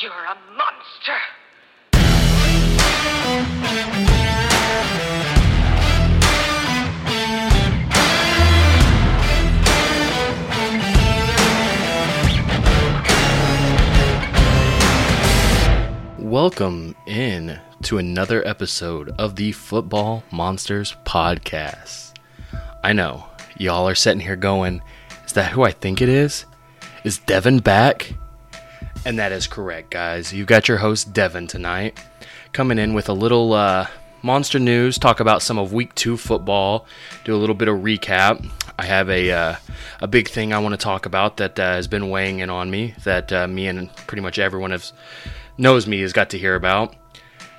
You're a monster. Welcome in to another episode of the Football Monsters podcast. I know, y'all are sitting here going, is that who I think it is? Is Devin back? And that is correct, guys. You've got your host, Devin, tonight, coming in with a little uh, monster news, talk about some of week two football, do a little bit of recap. I have a, uh, a big thing I want to talk about that uh, has been weighing in on me, that uh, me and pretty much everyone has knows me has got to hear about.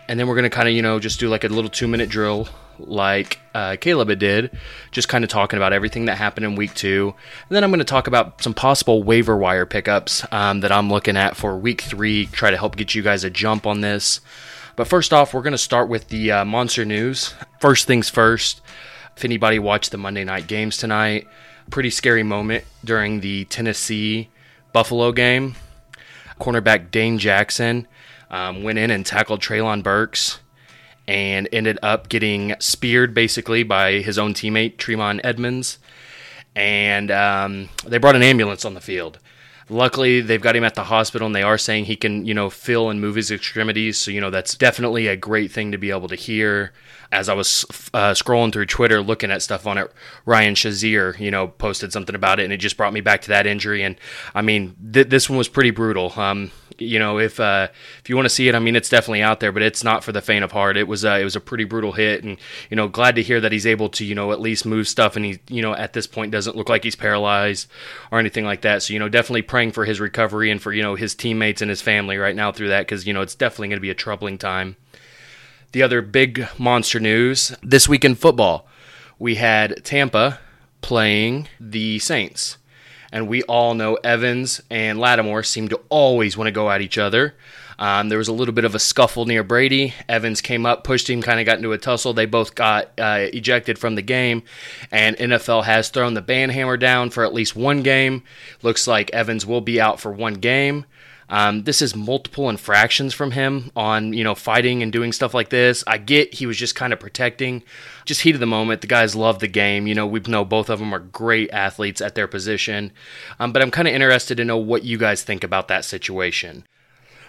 And then we're to kind of, you know, just do like a little two minute drill like uh, Caleb did, just kind of talking about everything that happened in week two. And then I'm going to talk about some possible waiver wire pickups um, that I'm looking at for week three, try to help get you guys a jump on this. But first off, we're going to start with the uh, monster news. First things first, if anybody watched the Monday night games tonight, pretty scary moment during the Tennessee Buffalo game cornerback Dane Jackson um, went in and tackled Treylon Burks and ended up getting speared basically by his own teammate Tremaine Edmunds, And um, they brought an ambulance on the field. Luckily, they've got him at the hospital, and they are saying he can, you know, feel and move his extremities. So, you know, that's definitely a great thing to be able to hear. As I was uh, scrolling through Twitter, looking at stuff on it, Ryan Shazier, you know, posted something about it, and it just brought me back to that injury. And I mean, th- this one was pretty brutal. Um, you know, if uh, if you want to see it, I mean, it's definitely out there, but it's not for the faint of heart. It was uh, it was a pretty brutal hit, and you know, glad to hear that he's able to you know at least move stuff, and he you know at this point doesn't look like he's paralyzed or anything like that. So you know, definitely praying for his recovery and for you know his teammates and his family right now through that because you know it's definitely going to be a troubling time. The other big monster news this week in football, we had Tampa playing the Saints and we all know Evans and Lattimore seem to always want to go at each other. Um, there was a little bit of a scuffle near Brady. Evans came up, pushed him, kind of got into a tussle. They both got uh, ejected from the game, and NFL has thrown the ban hammer down for at least one game. Looks like Evans will be out for one game. Um, this is multiple infractions from him on you know fighting and doing stuff like this. I get he was just kind of protecting, just heat of the moment. The guys love the game. You know we know both of them are great athletes at their position, um, but I'm kind of interested to know what you guys think about that situation.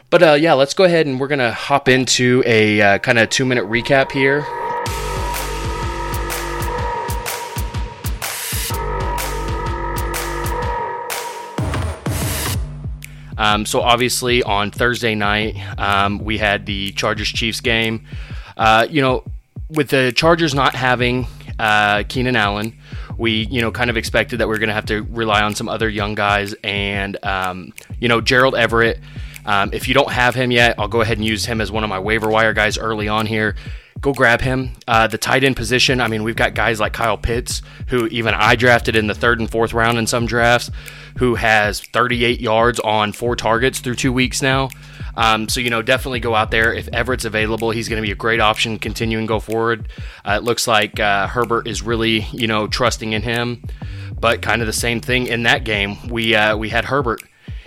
But uh, yeah, let's go ahead and we're gonna hop into a uh, kind of two minute recap here. Um, so obviously on Thursday night, um, we had the Chargers Chiefs game. Uh, you know, with the Chargers not having uh, Keenan Allen, we you know kind of expected that we are going to have to rely on some other young guys, and um, you know Gerald Everett. Um, if you don't have him yet, I'll go ahead and use him as one of my waiver wire guys early on here go grab him. Uh, the tight end position, I mean, we've got guys like Kyle Pitts, who even I drafted in the third and fourth round in some drafts, who has 38 yards on four targets through two weeks now. Um, so, you know, definitely go out there. If Everett's available, he's going to be a great option continuing go forward. Uh, it looks like uh, Herbert is really, you know, trusting in him. But kind of the same thing in that game. We, uh, we had Herbert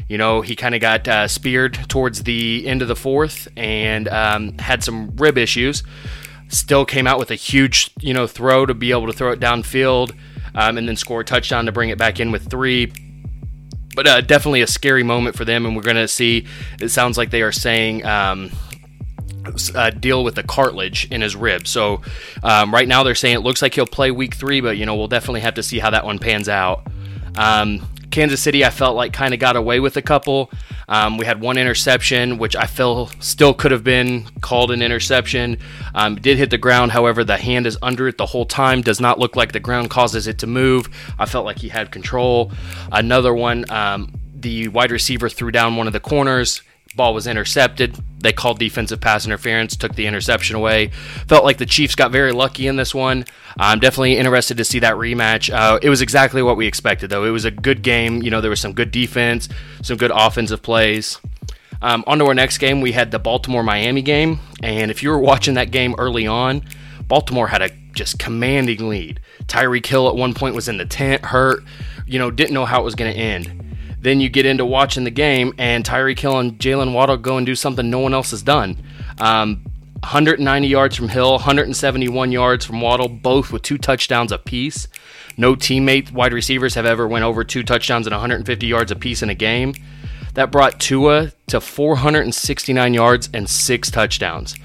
you know, he kind of got uh, speared towards the end of the fourth and um, had some rib issues still came out with a huge, you know, throw to be able to throw it downfield um, and then score a touchdown to bring it back in with three. But uh, definitely a scary moment for them, and we're going to see. It sounds like they are saying um, uh, deal with the cartilage in his rib. So um, right now they're saying it looks like he'll play week three, but you know we'll definitely have to see how that one pans out. Um, Kansas City, I felt like kind of got away with a couple. Um, we had one interception, which I feel still could have been called an interception. Um, did hit the ground, however, the hand is under it the whole time. Does not look like the ground causes it to move. I felt like he had control. Another one, um, the wide receiver threw down one of the corners Ball was intercepted. They called defensive pass interference, took the interception away. Felt like the Chiefs got very lucky in this one. I'm definitely interested to see that rematch. Uh, it was exactly what we expected, though. It was a good game. You know, there was some good defense, some good offensive plays. Um, on to our next game, we had the Baltimore Miami game. And if you were watching that game early on, Baltimore had a just commanding lead. Tyreek Hill at one point was in the tent, hurt, you know, didn't know how it was going to end Then you get into watching the game, and Tyreek Hill and Jaylen Waddle go and do something no one else has done. Um, 190 yards from Hill, 171 yards from Waddle, both with two touchdowns apiece. No teammate wide receivers have ever went over two touchdowns and 150 yards apiece in a game. That brought Tua to 469 yards and six touchdowns.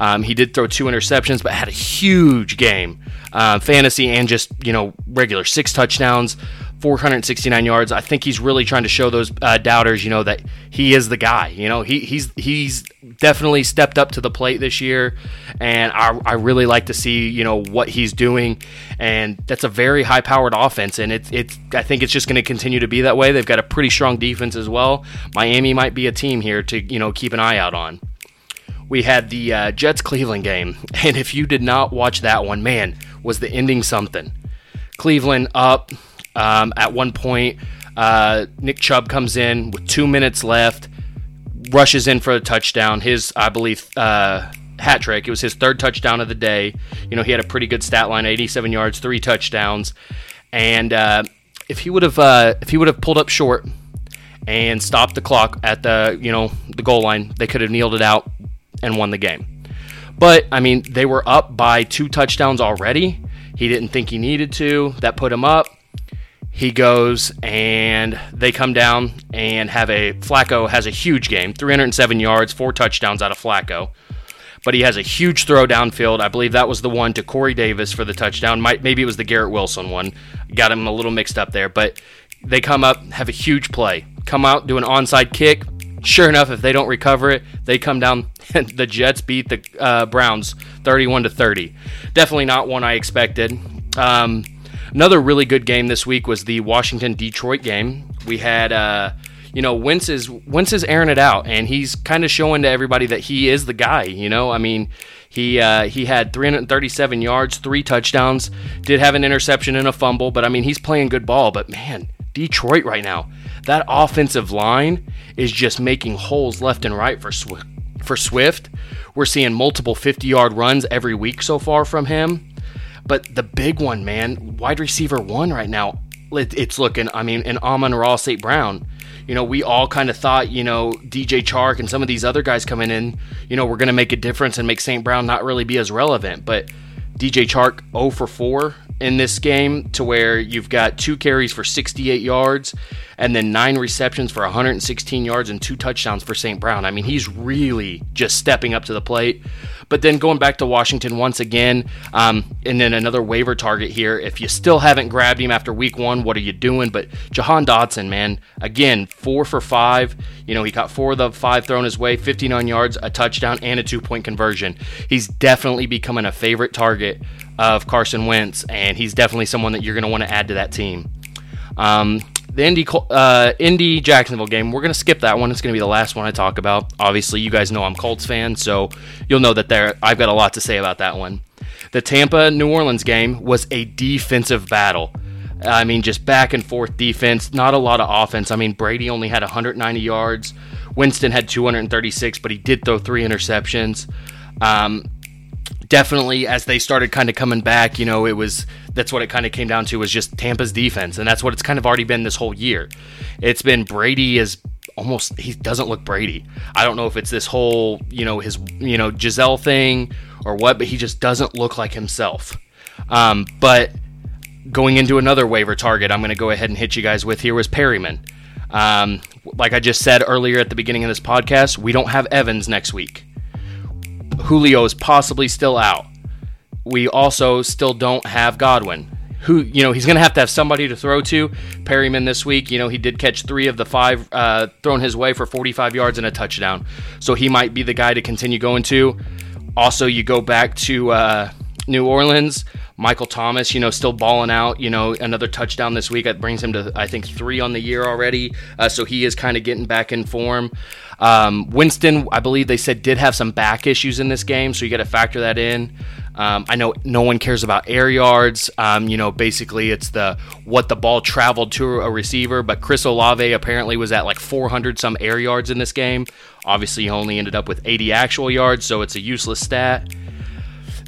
Um, he did throw two interceptions, but had a huge game, uh, fantasy and just you know regular six touchdowns, 469 yards. I think he's really trying to show those uh, doubters, you know, that he is the guy. You know, he, he's he's definitely stepped up to the plate this year, and I, I really like to see you know what he's doing, and that's a very high powered offense, and it's it's I think it's just going to continue to be that way. They've got a pretty strong defense as well. Miami might be a team here to you know keep an eye out on we had the uh, Jets Cleveland game. And if you did not watch that one, man, was the ending something. Cleveland up um, at one point. Uh, Nick Chubb comes in with two minutes left, rushes in for a touchdown. His, I believe, uh, hat trick. It was his third touchdown of the day. You know, he had a pretty good stat line: 87 yards, three touchdowns. And uh, if he would have, uh, if he would have pulled up short and stopped the clock at the, you know, the goal line, they could have kneeled it out and won the game. But, I mean, they were up by two touchdowns already. He didn't think he needed to. That put him up. He goes and they come down and have a Flacco has a huge game 307 yards, four touchdowns out of Flacco. But he has a huge throw downfield. I believe that was the one to Corey Davis for the touchdown. Might, maybe it was the Garrett Wilson one. Got him a little mixed up there. But they come up, have a huge play. Come out, do an onside kick, sure enough, if they don't recover it, they come down. The Jets beat the uh, Browns 31 to 30. Definitely not one I expected. Um, another really good game this week was the Washington Detroit game. We had. Uh, you know, Wentz is Wentz is airing it out, and he's kind of showing to everybody that he is the guy. You know, I mean, he uh, he had 337 yards, three touchdowns, did have an interception and a fumble, but I mean, he's playing good ball. But man, Detroit right now, that offensive line is just making holes left and right for Swift. For Swift, we're seeing multiple 50-yard runs every week so far from him. But the big one, man, wide receiver one right now, it's looking. I mean, and Amon-Ra St. Brown. You know, we all kind of thought, you know, DJ Chark and some of these other guys coming in, you know, we're going to make a difference and make St. Brown not really be as relevant. But DJ Chark 0 for 4 in this game to where you've got two carries for 68 yards and then nine receptions for 116 yards and two touchdowns for St. Brown. I mean, he's really just stepping up to the plate. But then going back to Washington once again, um, and then another waiver target here. If you still haven't grabbed him after week one, what are you doing? But Jahan Dotson, man, again, four for five. You know, he caught four of the five thrown his way, 59 yards, a touchdown, and a two point conversion. He's definitely becoming a favorite target of Carson Wentz, and he's definitely someone that you're going to want to add to that team. Um, the Indy uh, Indy Jacksonville game. We're gonna skip that one. It's gonna be the last one I talk about. Obviously, you guys know I'm Colts fan, so you'll know that there. I've got a lot to say about that one. The Tampa New Orleans game was a defensive battle. I mean, just back and forth defense, not a lot of offense. I mean, Brady only had 190 yards. Winston had 236, but he did throw three interceptions. Um, definitely as they started kind of coming back, you know, it was that's what it kind of came down to was just Tampa's defense, and that's what it's kind of already been this whole year. It's been Brady is almost he doesn't look Brady. I don't know if it's this whole you know his you know Gisele thing or what, but he just doesn't look like himself. Um, but going into another waiver target, I'm going to go ahead and hit you guys with here was Perriman. Um, like I just said earlier at the beginning of this podcast, we don't have Evans next week. Julio is possibly still out. We also still don't have Godwin. Who you know he's going to have to have somebody to throw to. Perriman this week, you know he did catch three of the five uh, thrown his way for 45 yards and a touchdown, so he might be the guy to continue going to. Also, you go back to uh, New Orleans. Michael Thomas, you know, still balling out. You know, another touchdown this week. That brings him to, I think, three on the year already. Uh, so he is kind of getting back in form. Um, Winston, I believe they said, did have some back issues in this game. So you got to factor that in. Um, I know no one cares about air yards. Um, you know, basically it's the what the ball traveled to a receiver. But Chris Olave apparently was at like 400 some air yards in this game. Obviously, he only ended up with 80 actual yards, so it's a useless stat.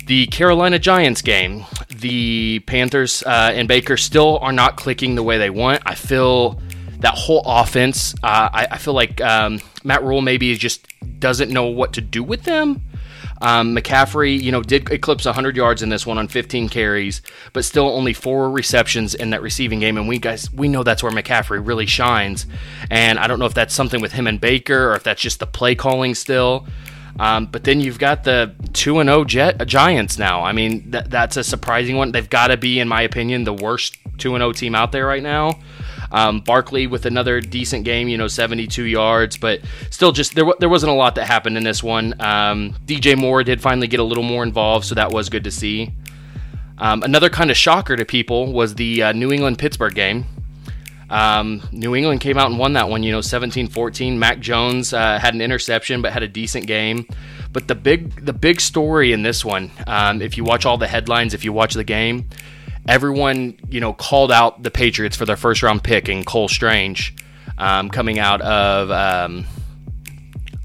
The Carolina Giants game, the Panthers uh, and Baker still are not clicking the way they want. I feel that whole offense, uh, I, I, feel like um, Matt Rhule maybe just doesn't know what to do with them. Um, McCaffrey, you know, did eclipse 100 yards in this one on 15 carries, but still only four receptions in that receiving game. And we guys, we know that's where McCaffrey really shines. And I don't know if that's something with him and Baker or if that's just the play calling still. Um, but then you've got the two and zero oh Jet uh, Giants now. I mean, th- that's a surprising one. They've got to be, in my opinion, the worst two and zero oh team out there right now. Um, Barkley with another decent game, you know, 72 yards, but still just there, there wasn't a lot that happened in this one. Um, DJ Moore did finally get a little more involved, so that was good to see. Um, another kind of shocker to people was the uh, New England Pittsburgh game. Um, New England came out and won that one, you know, 17 14. Mac Jones uh, had an interception, but had a decent game. But the big, the big story in this one, um, if you watch all the headlines, if you watch the game, everyone, you know, called out the Patriots for their first round pick in Cole Strange um, coming out of um,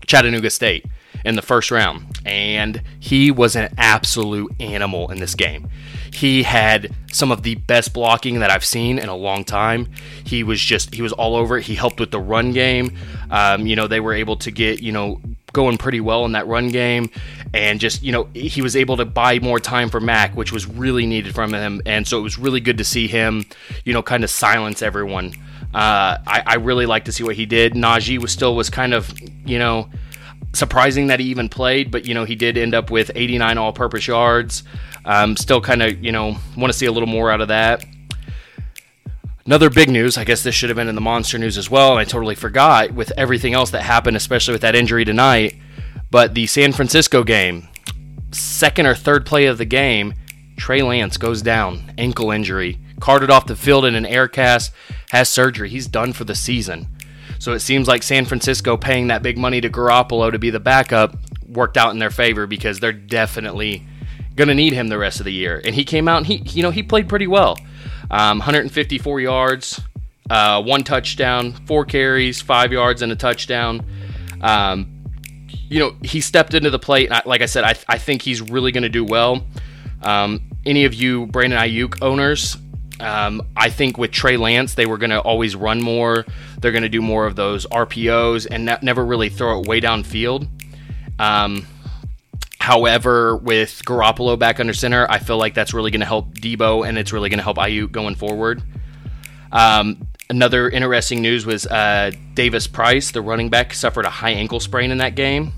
Chattanooga State in the first round. And he was an absolute animal in this game. He had some of the best blocking that I've seen in a long time. He was just, he was all over it. He helped with the run game. Um, you know, they were able to get, you know, going pretty well in that run game and just you know he was able to buy more time for Mac, which was really needed from him, and so it was really good to see him, you know, kind of silence everyone. Uh, I, I, really like to see what he did. Najee was still was kind of you know surprising that he even played, but you know he did end up with 89 all-purpose yards. Um, still kind of you know want to see a little more out of that. Another big news, I guess this should have been in the monster news as well, and I totally forgot with everything else that happened, especially with that injury tonight. But the San Francisco game, second or third play of the game, Trey Lance goes down, ankle injury, carted off the field in an air cast, has surgery. He's done for the season. So it seems like San Francisco paying that big money to Garoppolo to be the backup worked out in their favor because they're definitely going to need him the rest of the year. And he came out and he, you know, he played pretty well. Um, 154 yards, uh, one touchdown, four carries, five yards, and a touchdown. Um, you know, he stepped into the plate. Like I said, I, I think he's really going to do well. Um, any of you Brandon Aiyuk owners, um, I think with Trey Lance, they were going to always run more. They're going to do more of those RPOs and never really throw it way downfield. Um, however, with Garoppolo back under center, I feel like that's really going to help Deebo and it's really going to help Aiyuk going forward. Um, Another interesting news was uh, Davis Price, the running back, suffered a high ankle sprain in that game.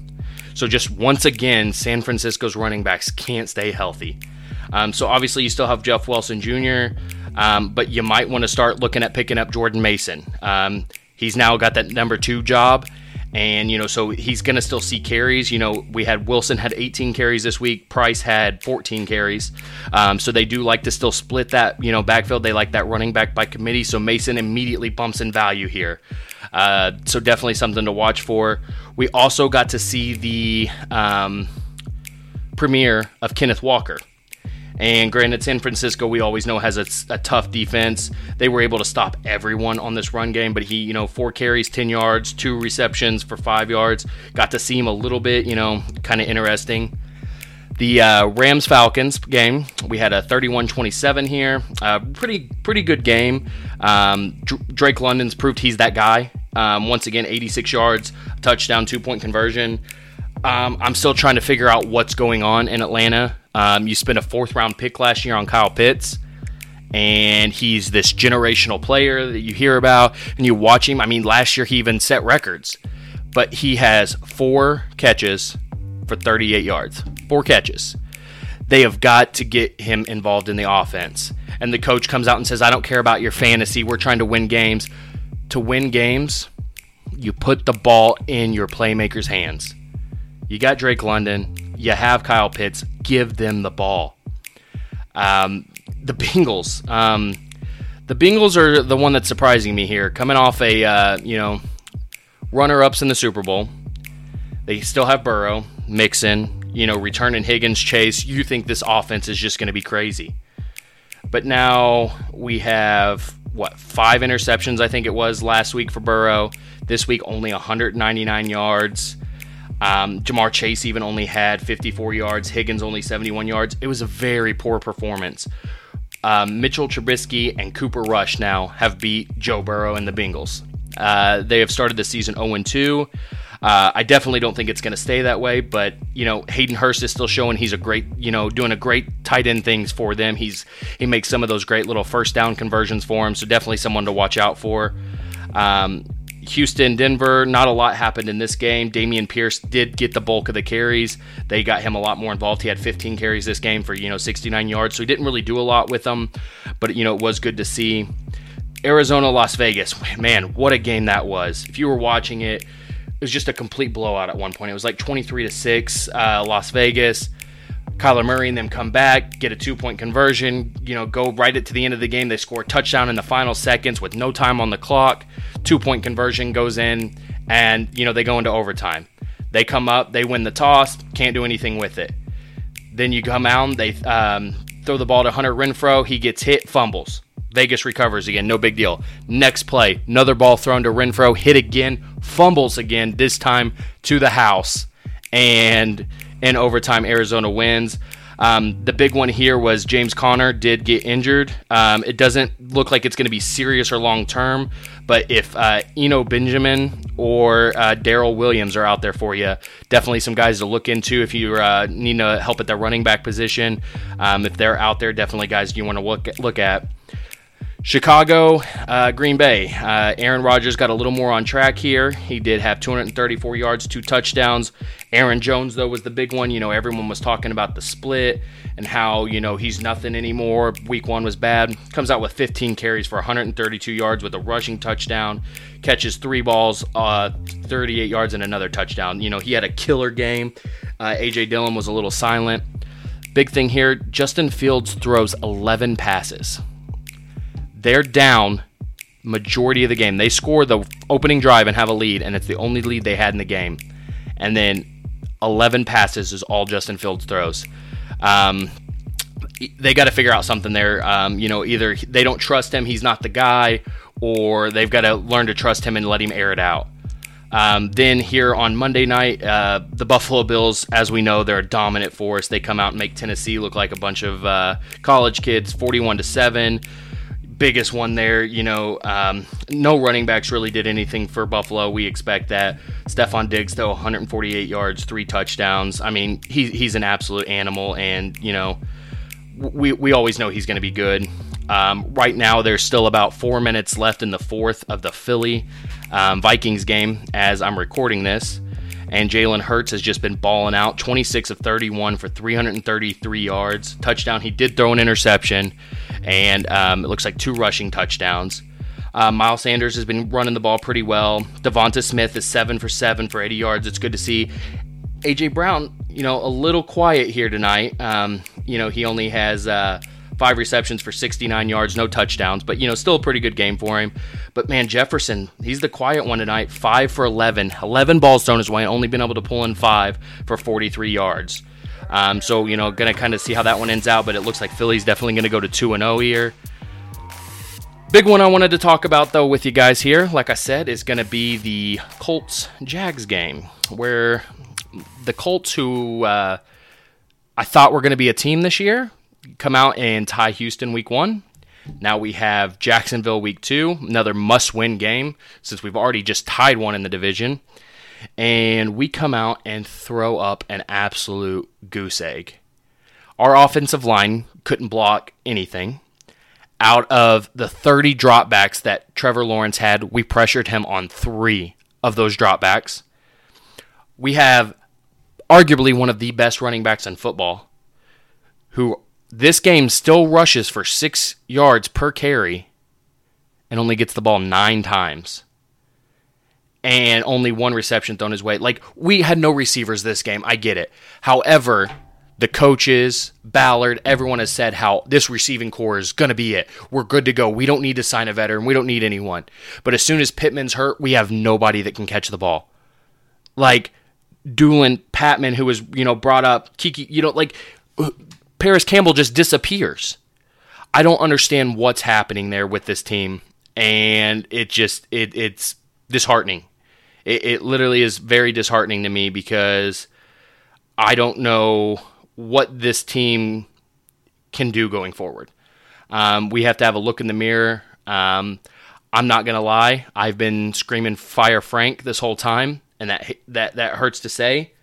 So just once again, San Francisco's running backs can't stay healthy. Um, so obviously, you still have Jeff Wilson Jr., um, but you might want to start looking at picking up Jordan Mason. Um, he's now got that number two job, and, you know, so he's going to still see carries. You know, we had Wilson had 18 carries this week, Price had 14 carries. Um, so they do like to still split that, you know, backfield. They like that running back by committee. So Mason immediately bumps in value here. Uh, so definitely something to watch for. We also got to see the um, premiere of Kenneth Walker. And granted, San Francisco, we always know, has a, a, tough defense. They were able to stop everyone on this run game, but he, you know, four carries, 10 yards, two receptions for five yards. Got to see him a little bit, you know, kind of interesting. The uh, Rams Falcons game, we had a 31 27 here. Uh, pretty pretty good game. Um, Drake London's proved he's that guy. Um, once again, 86 yards, touchdown, two point conversion. Um, I'm still trying to figure out what's going on in Atlanta. Um, you spent a fourth round pick last year on Kyle Pitts, and he's this generational player that you hear about, and you watch him. I mean, last year he even set records, but he has four catches for 38 yards. Four catches. They have got to get him involved in the offense. And the coach comes out and says, I don't care about your fantasy. We're trying to win games. To win games, you put the ball in your playmaker's hands. You got Drake London. You have Kyle Pitts. Give them the ball. Um, the Bengals. Um, the Bengals are the one that's surprising me here. Coming off a uh, you know runner-ups in the Super Bowl, they still have Burrow, Mixon, you know, returning Higgins, Chase. You think this offense is just going to be crazy, but now we have what five interceptions? I think it was last week for Burrow. This week only 199 yards. Um, Ja'Marr Chase even only had 54 yards. Higgins only 71 yards. It was a very poor performance. Um, Mitchell Trubisky and Cooper Rush now have beat Joe Burrow and the Bengals. Uh, they have started the season 0 2. Uh, I definitely don't think it's going to stay that way, but you know Hayden Hurst is still showing he's a great, you know, doing a great tight end things for them. He's he makes some of those great little first down conversions for him, so definitely someone to watch out for. Um, Houston, Denver, not a lot happened in this game. Dameon Pierce did get the bulk of the carries. They got him a lot more involved. He had 15 carries this game for, you know, 69 yards. So he didn't really do a lot with them, but, you know, it was good to see. Arizona, Las Vegas. Man, what a game that was. If you were watching it, it was just a complete blowout at one point. It was like 23 to 6, uh, Las Vegas. Kyler Murray and them come back, get a two point conversion, you know, go right it to the end of the game. They score a touchdown in the final seconds with no time on the clock. Two point conversion goes in, and, you know, they go into overtime. They come up, they win the toss, can't do anything with it. Then you come out, they um, throw the ball to Hunter Renfrow. He gets hit, fumbles. Vegas recovers again, no big deal. Next play, another ball thrown to Renfrow, hit again, fumbles again, this time to the house. And in overtime, Arizona wins. Um, the big one here was James Conner did get injured. Um, it doesn't look like it's going to be serious or long term, but if uh, Eno Benjamin or uh, Darrel Williams are out there for you, definitely some guys to look into if you uh, need help at the running back position. Um, if they're out there, definitely guys you want to look look at. Chicago, uh, Green Bay. Uh, Aaron Rodgers got a little more on track here. He did have 234 yards, two touchdowns. Aaron Jones, though, was the big one. You know, everyone was talking about the split and how, you know, he's nothing anymore. Week one was bad. Comes out with 15 carries for 132 yards with a rushing touchdown. Catches three balls, uh, 38 yards, and another touchdown. You know, he had a killer game. Uh, A.J. Dillon was a little silent. Big thing here Justin Fields throws 11 passes. They're down majority of the game. They score the opening drive and have a lead, and it's the only lead they had in the game. And then 11 passes is all Justin Fields throws. Um, they got to figure out something there. Um, you know, either they don't trust him, he's not the guy, or they've got to learn to trust him and let him air it out. Um, then here on Monday night, uh, the Buffalo Bills, as we know, they're a dominant force. They come out and make Tennessee look like a bunch of uh, college kids, 41 to seven biggest one there. You know, um, no running backs really did anything for Buffalo. We expect that. Stefon Diggs, though, 148 yards, three touchdowns. I mean, he, he's an absolute animal, and, you know, we, we always know he's going to be good. Um, right now, there's still about four minutes left in the fourth of the Philly um, Vikings game as I'm recording this. And Jalen Hurts has just been balling out 26 of 31 for 333 yards. Touchdown. He did throw an interception, and um, it looks like two rushing touchdowns. Uh, Miles Sanders has been running the ball pretty well. Devonta Smith is seven for seven for 80 yards. It's good to see. AJ Brown, you know, a little quiet here tonight. Um, you know, he only has uh, five receptions for 69 yards, no touchdowns, but you know, still a pretty good game for him. But man, Jefferson, he's the quiet one tonight. Five for 11, 11 balls thrown his way, only been able to pull in five for 43 yards. Um, so you know, gonna kind of see how that one ends out. But it looks like Philly's definitely gonna go to two and zero oh here. Big one I wanted to talk about though with you guys here, like I said, is to be the Colts Jags game, where the Colts, who uh, I thought were going to be a team this year, come out and tie Houston week one. Now we have Jacksonville week two, another must win game since we've already just tied one in the division. And we come out and throw up an absolute goose egg. Our offensive line couldn't block anything. Out of the 30 dropbacks that Trevor Lawrence had, we pressured him on three of those dropbacks. We have arguably one of the best running backs in football who this game still rushes for six yards per carry and only gets the ball nine times. And only one reception thrown his way. Like, we had no receivers this game. I get it. However, the coaches, Ballard, everyone has said how this receiving core is going to be it. We're good to go. We don't need to sign a veteran. We don't need anyone. But as soon as Pittman's hurt, we have nobody that can catch the ball. Like, Dulin Patman, who was, you know, brought up, Kiki, you know, like Parris Campbell just disappears. I don't understand what's happening there with this team, and it just it it's disheartening. It, it literally is very disheartening to me because I don't know what this team can do going forward. Um, we have to have a look in the mirror. Um, I'm not gonna lie, I've been screaming fire Frank this whole time, and that that that hurts to say,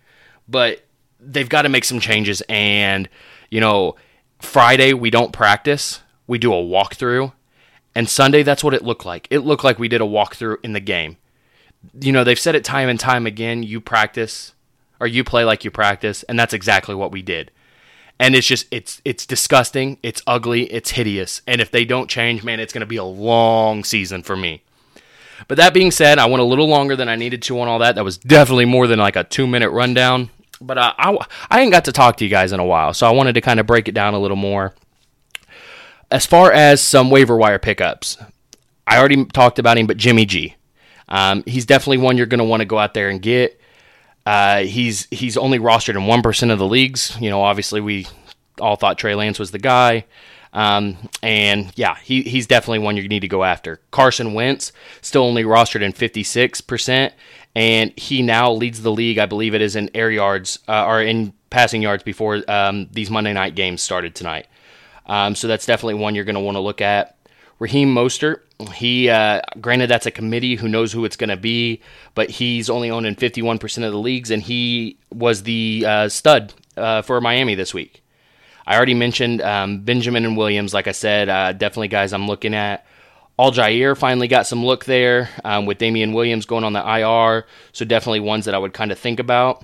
but they've got to make some changes. And you know, Friday we don't practice, we do a walkthrough, and Sunday that's what it looked like. It looked like we did a walkthrough in the game. You know, they've said it time and time again. You practice or you play like you practice, and that's exactly what we did and it's just it's it's disgusting it's ugly it's hideous and if they don't change man it's going to be a long season for me but that being said i went a little longer than i needed to on all that that was definitely more than like a two minute rundown but uh, I, I ain't got to talk to you guys in a while so i wanted to kind of break it down a little more as far as some waiver wire pickups i already talked about him but jimmy g um, he's definitely one you're going to want to go out there and get uh, he's he's only rostered in one percent of the leagues. You know, obviously we all thought Trey Lance was the guy. Um, and yeah, he, he's definitely one you need to go after. Carson Wentz still only rostered in 56%, and he now leads the league, I believe it is, in air yards uh, or in passing yards before um, these Monday night games started tonight. Um, so that's definitely one you're going to want to look at. Raheem Mostert, he uh, granted that's a committee who knows who it's going to be, but he's only owned in 51% of the leagues, and he was the uh, stud uh, for Miami this week. I already mentioned um, Benjamin and Williams. Like I said, uh, definitely guys I'm looking at. Al-Shaair finally got some look there um, with Damian Williams going on the IR, so definitely ones that I would kind of think about.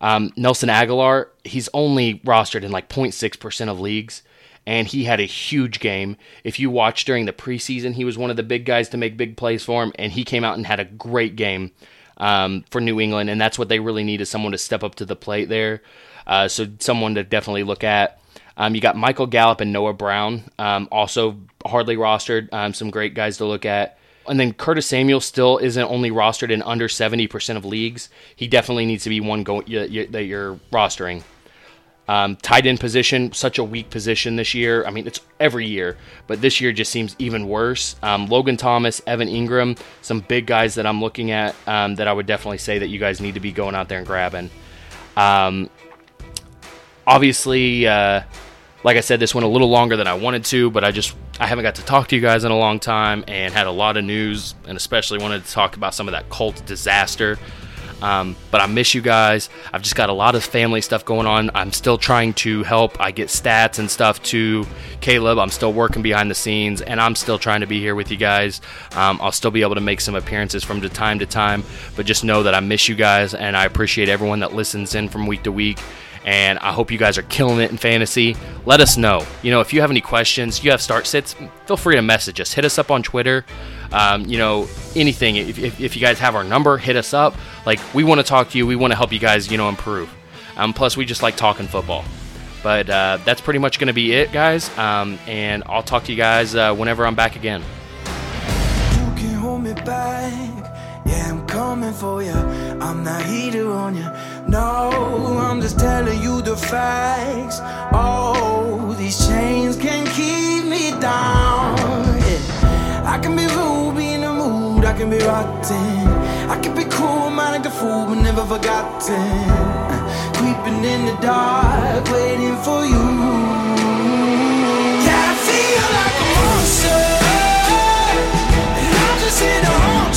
Um, Nelson Agholor, he's only rostered in like 0.6% of leagues and he had a huge game. If you watched during the preseason, he was one of the big guys to make big plays for him, and he came out and had a great game um, for New England, and that's what they really need is someone to step up to the plate there. Uh, so someone to definitely look at. Um, you got Michael Gallup and Noah Brown, um, also hardly rostered. Um, some great guys to look at. And then Curtis Samuel still isn't only rostered in under 70% of leagues. He definitely needs to be one go- that you're rostering. Um, tight end position, such a weak position this year. I mean, it's every year, but this year just seems even worse. Um, Logan Thomas, Evan Engram, some big guys that I'm looking at um, that I would definitely say that you guys need to be going out there and grabbing. Um, obviously, uh, like I said, this went a little longer than I wanted to, but I just I haven't got to talk to you guys in a long time and had a lot of news, and especially wanted to talk about some of that cult disaster um, but I miss you guys. I've just got a lot of family stuff going on. I'm still trying to help. I get stats and stuff to Caleb. I'm still working behind the scenes, and I'm still trying to be here with you guys. Um, I'll still be able to make some appearances from time to time, but just know that I miss you guys, and I appreciate everyone that listens in from week to week and I hope you guys are killing it in fantasy. Let us know. You know, if you have any questions, you have start sits, feel free to message us. Hit us up on Twitter. Um, you know, anything. If, if, if, you guys have our number, hit us up. Like, we want to talk to you. We want to help you guys, you know, improve. Um, plus, we just like talking football. But uh, that's pretty much going to be it, guys. Um, and I'll talk to you guys uh, whenever I'm back again. Yeah, I'm coming for you. I'm not heater on you. No, I'm just telling you the facts. Oh, these chains can keep me down. Yeah. I can be rude, be in the mood. I can be rotten. I can be cool, man, like a fool, but never forgotten. Creeping in the dark, waiting for you. Yeah, I feel like a monster. And I'm just here to haunt